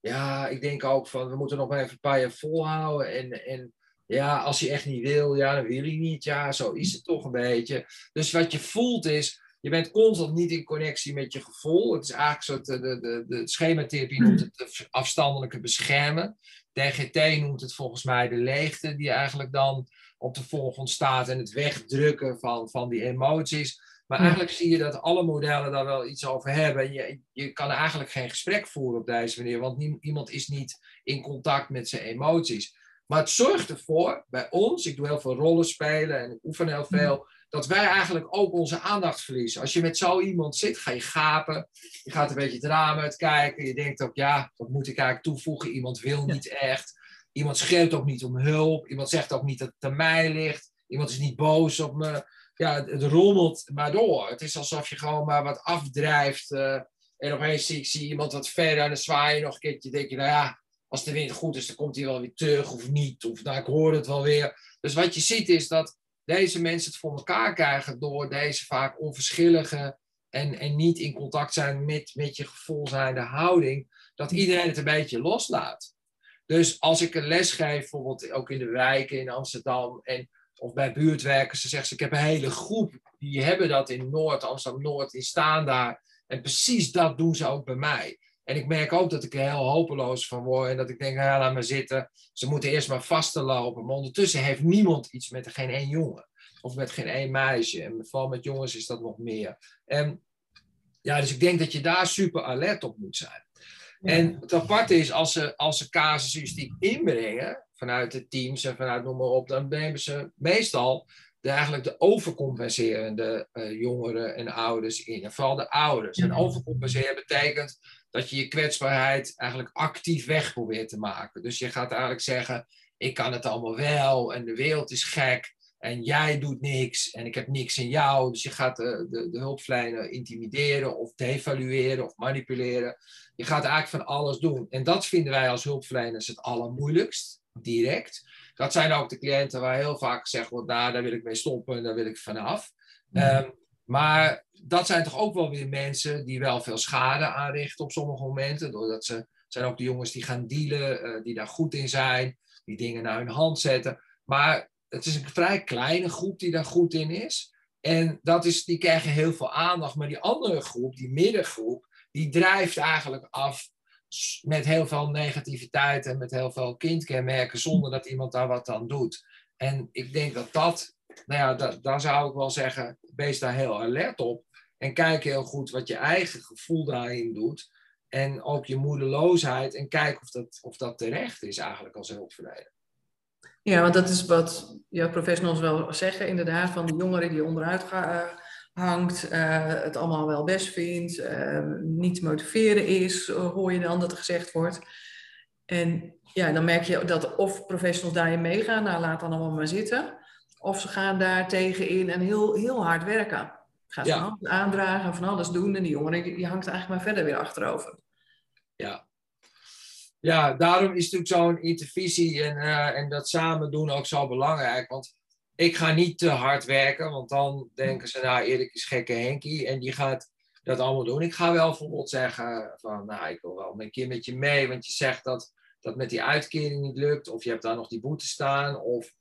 ja, ik denk ook van: we moeten nog maar even een paar jaar volhouden. En, en ja, als je echt niet wil, ja, dan wil je niet. Ja, zo is het toch een beetje. Dus wat je voelt is. Je bent constant niet in connectie met je gevoel. Het is eigenlijk een soort, de, de, de schematherapie noemt het afstandelijke beschermen. DGT noemt het volgens mij de leegte die eigenlijk dan op de voorgrond staat en het wegdrukken van, van die emoties. Maar eigenlijk zie je dat alle modellen daar wel iets over hebben. Je, je kan eigenlijk geen gesprek voeren op deze manier, want iemand is niet in contact met zijn emoties. Maar het zorgt ervoor, bij ons, ik doe heel veel rollen spelen en ik oefen heel veel, dat wij eigenlijk ook onze aandacht verliezen. Als je met zo iemand zit, ga je gapen. Je gaat een beetje het raam uitkijken. Je denkt ook, ja, wat moet ik eigenlijk toevoegen? Iemand wil niet echt. Iemand schreeuwt ook niet om hulp. Iemand zegt ook niet dat het aan mij ligt. Iemand is niet boos op me. Ja, het, rommelt maar door. Het is alsof je gewoon maar wat afdrijft. Uh, en opeens zie ik zie iemand wat verder en dan zwaai je nog een keertje. denk je, nou ja, als de wind goed is, dan komt hij wel weer terug of niet. Of nou, ik hoor het wel weer. Dus wat je ziet is dat deze mensen het voor elkaar krijgen door deze vaak onverschillige en, en niet in contact zijn met, met je gevoel zijnde houding, dat iedereen het een beetje loslaat. Dus als ik een les geef, bijvoorbeeld ook in de wijken in Amsterdam en, of bij buurtwerkers, dan zeggen ze, ik heb een hele groep, die hebben dat in Noord, Amsterdam-Noord, die staan daar. En precies dat doen ze ook bij mij. En ik merk ook dat ik er heel hopeloos van word. En dat ik denk, nou ja, laat maar zitten. Ze moeten eerst maar vast te lopen. Maar ondertussen heeft niemand iets met geen één jongen. Of met geen één meisje. En vooral met jongens is dat nog meer. En ja, dus ik denk dat je daar super alert op moet zijn. En het aparte is, als ze, als ze casuïstiek inbrengen, vanuit de teams en vanuit noem maar op, dan nemen ze meestal de, eigenlijk de overcompenserende uh, jongeren en ouders in. En vooral de ouders. En overcompenseren betekent dat je je kwetsbaarheid eigenlijk actief weg probeert te maken. Dus je gaat eigenlijk zeggen, ik kan het allemaal wel en de wereld is gek en jij doet niks en ik heb niks in jou. Dus je gaat de, de, de hulpverlener intimideren of devalueren of manipuleren. Je gaat eigenlijk van alles doen. En dat vinden wij als hulpverleners het allermoeilijkst, direct. Dat zijn ook de cliënten waar heel vaak gezegd wordt, nou, daar wil ik mee stoppen, daar wil ik vanaf. Um, maar dat zijn toch ook wel weer mensen die wel veel schade aanrichten op sommige momenten. Doordat ze zijn ook de jongens die gaan dealen, uh, die daar goed in zijn, die dingen naar hun hand zetten. Maar het is een vrij kleine groep die daar goed in is. En dat is, die krijgen heel veel aandacht. Maar die andere groep, die middengroep, die drijft eigenlijk af met heel veel negativiteit en met heel veel kindkenmerken, zonder dat iemand daar wat aan doet. En ik denk dat dat, nou ja, daar zou ik wel zeggen, wees daar heel alert op. En kijk heel goed wat je eigen gevoel daarin doet. En ook je moedeloosheid. En kijk of dat, of dat terecht is eigenlijk als hulpverlener. Ja, want dat is wat jouw professionals wel zeggen, inderdaad, van de jongeren die onderuit gaan hangt, uh, het allemaal wel best vindt, uh, niet motiveren is, hoor je dan dat er gezegd wordt. En ja, dan merk je dat of professionals daarin meegaan, nou laat dan allemaal maar zitten. Of ze gaan daar tegenin en heel, heel hard werken. Gaan ze ja. van aandragen, van alles doen en die jongeren die hangt eigenlijk maar verder weer achterover. Ja, ja daarom is natuurlijk zo'n intervisie en, uh, en dat samen doen ook zo belangrijk. Want ik ga niet te hard werken, want dan denken ze, nou, Erik is gekke Henkie en die gaat dat allemaal doen. Ik ga wel bijvoorbeeld zeggen van, nou, ik wil wel een keer met je mee, want je zegt dat dat met die uitkering niet lukt, of je hebt daar nog die boete staan, of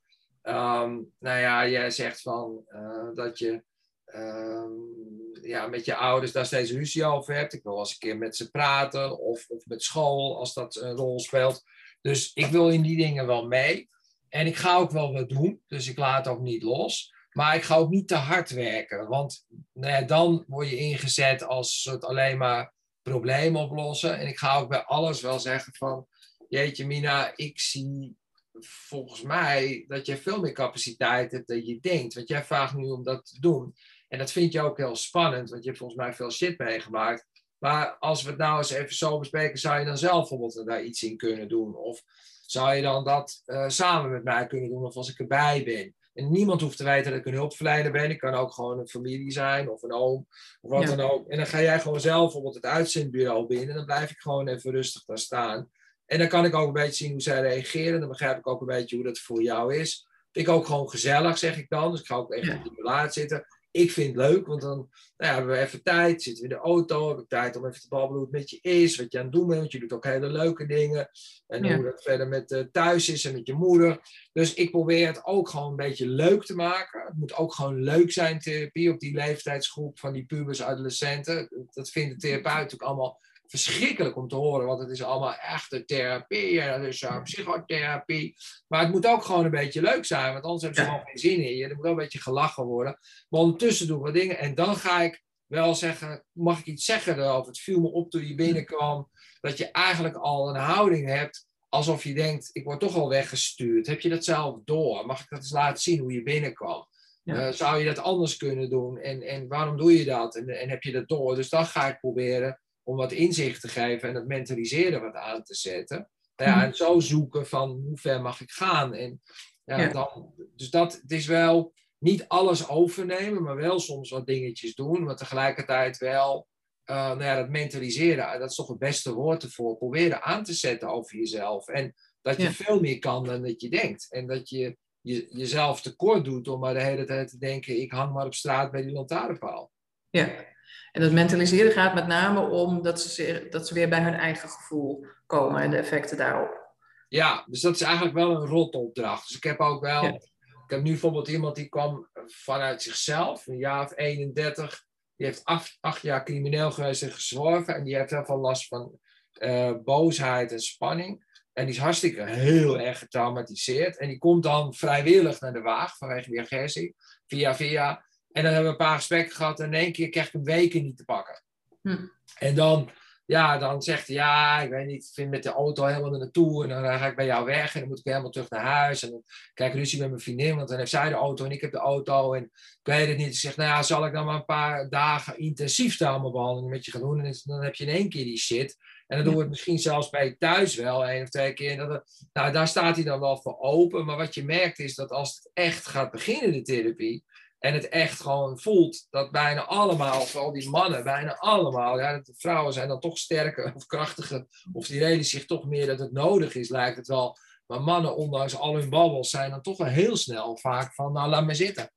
um, nou ja, jij zegt van uh, dat je um, ja, met je ouders daar steeds ruzie over hebt. Ik wil eens een keer met ze praten, of, of met school als dat een rol speelt. Dus ik wil in die dingen wel mee. En ik ga ook wel wat doen, dus ik laat ook niet los. Maar ik ga ook niet te hard werken, want nou dan word je ingezet als het alleen maar problemen oplossen. En ik ga ook bij alles wel zeggen van, jeetje Mina, ik zie volgens mij dat je veel meer capaciteit hebt dan je denkt. Want jij vraagt nu om dat te doen. En dat vind je ook heel spannend, want je hebt volgens mij veel shit meegemaakt. Maar als we het nou eens even zo bespreken, zou je dan zelf bijvoorbeeld daar iets in kunnen doen? Of zou je dan dat uh, samen met mij kunnen doen of als ik erbij ben? En niemand hoeft te weten dat ik een hulpverlener ben. Ik kan ook gewoon een familie zijn of een oom of wat dan ook. En dan ga jij gewoon zelf bijvoorbeeld het uitzendbureau binnen. En dan blijf ik gewoon even rustig daar staan. En dan kan ik ook een beetje zien hoe zij reageren. Dan begrijp ik ook een beetje hoe dat voor jou is. Vind ik ook gewoon gezellig, zeg ik dan. Dus ik ga ook echt op die laat zitten ik vind het leuk, want dan nou ja, hebben we even tijd, zitten we in de auto, heb ik tijd om even te babbelen hoe het met je is, wat je aan het doen bent, want je doet ook hele leuke dingen. En hoe dat verder met uh, thuis is en met je moeder. Dus ik probeer het ook gewoon een beetje leuk te maken. Het moet ook gewoon leuk zijn, therapie, op die leeftijdsgroep van die pubers, adolescenten. Dat vindt de therapeut ook allemaal verschrikkelijk om te horen, want het is allemaal echte therapie en dat is uh, psychotherapie. Maar het moet ook gewoon een beetje leuk zijn, want anders hebben ze gewoon geen zin in je. Er moet wel een beetje gelachen worden. Maar ondertussen doen we dingen en dan ga ik wel zeggen, mag ik iets zeggen erover? Het viel me op toen je binnenkwam, dat je eigenlijk al een houding hebt alsof je denkt, ik word toch al weggestuurd. Heb je dat zelf door? Mag ik dat eens laten zien hoe je binnenkwam? Ja. Uh, zou je dat anders kunnen doen? En, en waarom doe je dat? En, en heb je dat door? Dus dan ga ik proberen om wat inzicht te geven en het mentaliseren wat aan te zetten. Nou ja, mhm. en zo zoeken van hoe ver mag ik gaan. En, ja, Dan, dus dat, het is wel niet alles overnemen, maar wel soms wat dingetjes doen. Maar tegelijkertijd wel uh, nou ja, dat mentaliseren, dat is toch het beste woord ervoor. Proberen aan te zetten over jezelf. En dat je veel meer kan dan dat je denkt. En dat je, je jezelf tekort doet om maar de hele tijd te denken: ik hang maar op straat bij die lantaarnpaal. Ja, en dat mentaliseren gaat met name om dat ze, dat ze weer bij hun eigen gevoel komen en de effecten daarop. Ja, dus dat is eigenlijk wel een rotopdracht. Dus ik heb ook wel, ik heb nu bijvoorbeeld iemand die kwam vanuit zichzelf, een jaar of 31. Die heeft acht, acht jaar crimineel geweest en gezworven. En die heeft heel veel last van uh, boosheid en spanning. En die is hartstikke heel erg getraumatiseerd. En die komt dan vrijwillig naar de waag vanwege die agressie. Via via. En dan hebben we een paar gesprekken gehad en in één keer krijg ik een weken niet te pakken. Hm. En dan, ja, dan zegt hij, ja, ik weet niet, ik vind met de auto helemaal er naartoe. En dan ga ik bij jou weg en dan moet ik helemaal terug naar huis. En dan krijg ik ruzie met mijn vriendin, want dan heeft zij de auto en ik heb de auto. En ik weet het niet. Ik zeg, nou ja, zal ik dan maar een paar dagen intensief traumabehandeling met je gaan doen? En dan heb je in één keer die shit. En dan doen we het misschien zelfs bij thuis wel, één of twee keer. Dat nou, daar staat hij dan wel voor open. Maar wat je merkt is dat als het echt gaat beginnen, de therapie, en het echt gewoon voelt dat bijna allemaal, vooral die mannen, bijna allemaal, ja, de vrouwen zijn dan toch sterker of krachtiger, of die reden zich toch meer dat het nodig is, lijkt het wel. Maar mannen, ondanks al hun babbels, zijn dan toch wel heel snel vaak van, nou, laat me zitten.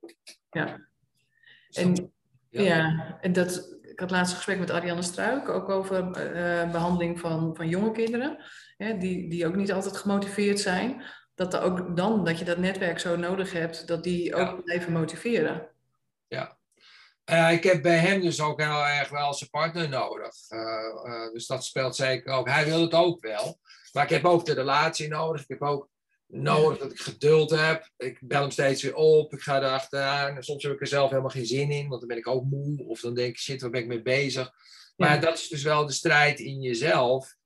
Ja. En, ja. en dat, ik had laatst een gesprek met Ariane Struik, ook over uh, behandeling van, van jonge kinderen, hè, die, die ook niet altijd gemotiveerd zijn dat er ook dan, dat je dat netwerk zo nodig hebt, dat die ook blijven motiveren. Ja. Uh, ik heb bij hem dus ook heel erg wel zijn partner nodig. Uh, dus dat speelt zeker ook. Hij wil het ook wel. Maar ik heb ook de relatie nodig. Ik heb ook nodig dat ik geduld heb. Ik bel hem steeds weer op. Ik ga erachteraan. Soms heb ik er zelf helemaal geen zin in, want dan ben ik ook moe. Of dan denk ik, shit, waar ben ik mee bezig? Maar dat is dus wel de strijd in jezelf.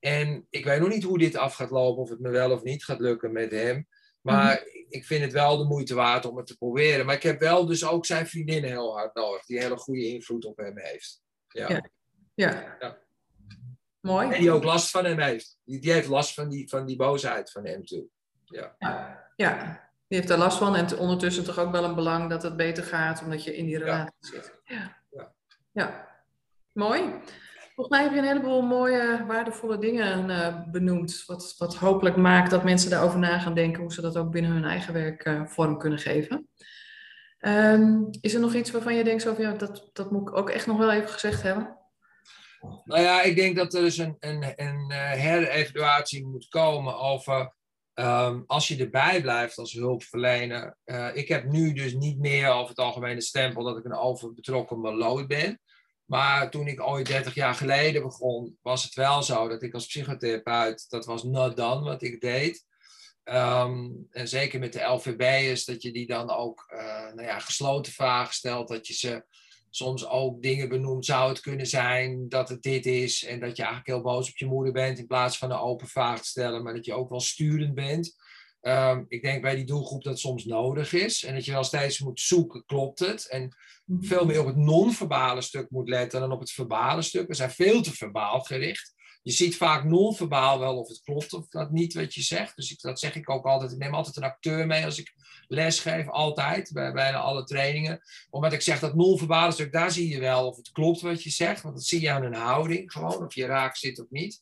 En ik weet nog niet hoe dit af gaat lopen, of het me wel of niet gaat lukken met hem. Maar mhm. ik vind het wel de moeite waard om het te proberen. Maar ik heb wel dus ook zijn vriendinnen heel hard nodig, die hele goede invloed op hem heeft. Ja. ja. ja. Mooi. En die ook last van hem heeft. Die, die heeft last van die, van die boosheid van hem toe. Ja. ja. Die heeft daar last van en ondertussen toch ook wel een belang dat het beter gaat, omdat je in die relatie zit. Ja. ja. ja. Mooi. Volgens mij heb je een heleboel mooie, waardevolle dingen uh, benoemd. Wat, wat hopelijk maakt dat mensen daarover na gaan denken hoe ze dat ook binnen hun eigen werk uh, vorm kunnen geven. Um, is er nog iets waarvan je denkt, ja, dat, dat moet ik ook echt nog wel even gezegd hebben? Nou ja, ik denk dat er dus een, een, een uh, herevaluatie moet komen over um, als je erbij blijft als hulpverlener. ik heb nu dus niet meer over het algemene stempel dat ik een overbetrokken meloot ben. Maar toen ik ooit 30 jaar geleden begon, was het wel zo dat ik als psychotherapeut, dat was not done wat ik deed. Ehm, en zeker met de LVB'ers, dat je die dan ook uh, nou ja, gesloten vragen stelt, dat je ze soms ook dingen benoemt, zou het kunnen zijn dat het dit is en dat je eigenlijk heel boos op je moeder bent in plaats van een open vraag te stellen, maar dat je ook wel sturend bent. Um, ik denk bij die doelgroep dat soms nodig is en dat je wel steeds moet zoeken, klopt het? En. Veel meer op het non-verbale stuk moet letten dan op het verbale stuk. We zijn veel te verbaal gericht. Je ziet vaak non-verbaal wel of het klopt of dat niet wat je zegt. Dus ik, dat zeg ik ook altijd. Ik neem altijd een acteur mee als ik les geef, altijd, bij bijna alle trainingen. Omdat ik zeg dat non-verbale stuk, daar zie je wel of het klopt wat je zegt. Want dat zie je aan een houding gewoon, of je raak zit of niet.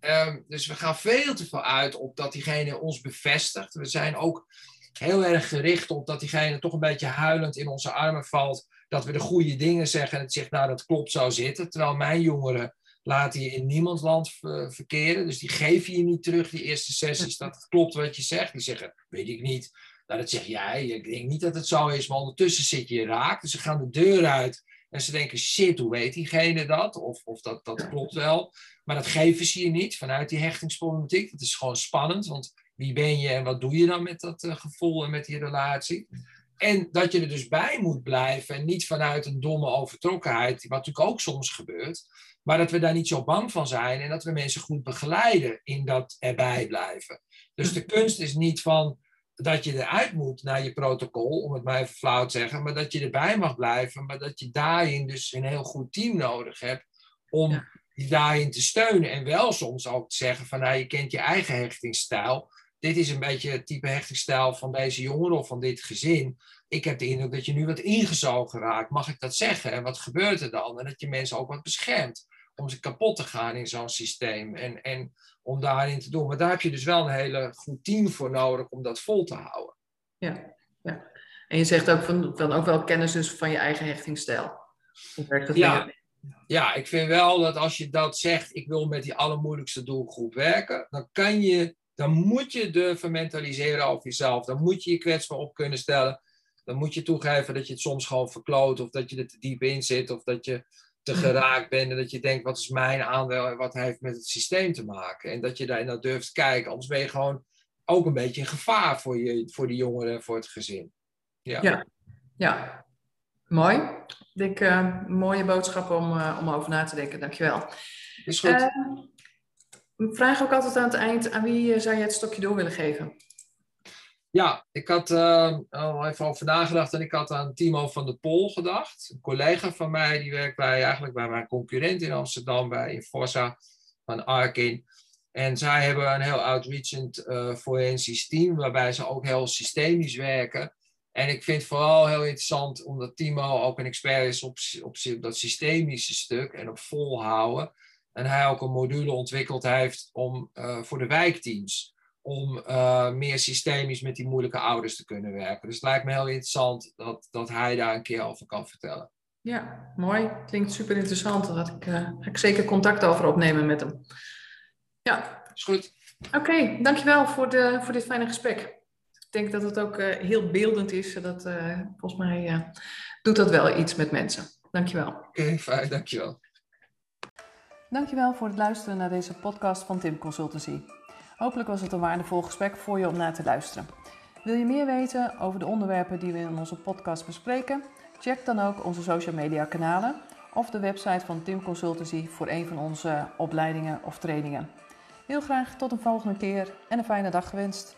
Ehm, dus we gaan veel te veel uit op dat diegene ons bevestigt. We zijn ook heel erg gericht op dat diegene toch een beetje huilend in onze armen valt. Dat we de goede dingen zeggen en het zegt, nou dat klopt, zo zitten. Terwijl mijn jongeren laten je in niemands land verkeren. Dus die geven je niet terug, die eerste sessies, dat klopt wat je zegt. Die zeggen, weet ik niet. Nou, dat zeg jij. Ik denk niet dat het zo is, maar ondertussen zit je raak. Dus ze gaan de deur uit en ze denken, shit, hoe weet diegene dat? Of, of dat, dat klopt wel. Maar dat geven ze je niet vanuit die hechtingsproblematiek. Dat is gewoon spannend, want wie ben je en wat doe je dan met dat uh, gevoel en met die relatie? En dat je er dus bij moet blijven en niet vanuit een domme overtrokkenheid, wat natuurlijk ook soms gebeurt, maar dat we daar niet zo bang van zijn en dat we mensen goed begeleiden in dat erbij blijven. Dus de kunst is niet van dat je eruit moet naar je protocol, om het maar even flauw te zeggen, maar dat je erbij mag blijven, maar dat je daarin dus een heel goed team nodig hebt om die daarin te steunen. En wel soms ook te zeggen van, nou, je kent je eigen hechtingsstijl. Dit is een beetje het type hechtingsstijl van deze jongen of van dit gezin. Ik heb de indruk dat je nu wat ingezogen raakt. Mag ik dat zeggen? En wat gebeurt er dan? En dat je mensen ook wat beschermt om ze kapot te gaan in zo'n systeem. En, en om daarin te doen. Maar daar heb je dus wel een hele goed team voor nodig om dat vol te houden. Ja, ja. En je zegt ook van, van ook wel kennis dus van je eigen hechtingsstijl. ja, ja, ik vind wel dat als je dat zegt, ik wil met die allermoeilijkste doelgroep werken, dan kan je, dan moet je durven mentaliseren over jezelf. Dan moet je je kwetsbaar op kunnen stellen. Dan moet je toegeven dat je het soms gewoon verkloot, of dat je er te diep in zit, of dat je te geraakt bent en dat je denkt, wat is mijn aandeel en wat heeft met het systeem te maken? En dat je daar naar durft kijken, anders ben je gewoon ook een beetje een gevaar voor, je, voor die jongeren en voor het gezin. Ja, ja. ja. mooi. Ik denk, uh, mooie boodschap om, uh, om over na te denken. Dankjewel. Is goed. Uh, ik vraag ook altijd aan het eind, aan wie zou je het stokje door willen geven? Ja, ik had uh, al even over nagedacht en ik had aan Timo van der Pol gedacht. Een collega van mij, die werkt bij, eigenlijk bij mijn concurrent in Amsterdam, bij Inforsa van Arkin. En zij hebben een heel outreachend uh, forensisch team, waarbij ze ook heel systemisch werken. En ik vind het vooral heel interessant omdat Timo ook een expert is op, op, op dat systemische stuk en op volhouden. En hij ook een module ontwikkeld heeft om, uh, voor de wijkteams om uh, meer systemisch met die moeilijke ouders te kunnen werken. Dus het lijkt me heel interessant dat, dat hij daar een keer over kan vertellen. Ja, mooi. Klinkt super interessant. Daar ik, uh, ga ik zeker contact over opnemen met hem. Ja. Is goed. Oké, okay, dankjewel voor, de, voor dit fijne gesprek. ik denk dat het ook heel beeldend is. Dat, volgens mij doet dat wel iets met mensen. Dankjewel. Oké, okay, fijn, dankjewel. Dankjewel voor het luisteren naar deze podcast van Tim Consultancy. Hopelijk was het een waardevol gesprek voor je om naar te luisteren. Wil je meer weten over de onderwerpen die we in onze podcast bespreken? Check dan ook onze social media kanalen of de website van Tim Consultancy voor een van onze opleidingen of trainingen. Heel graag tot een volgende keer en een fijne dag gewenst.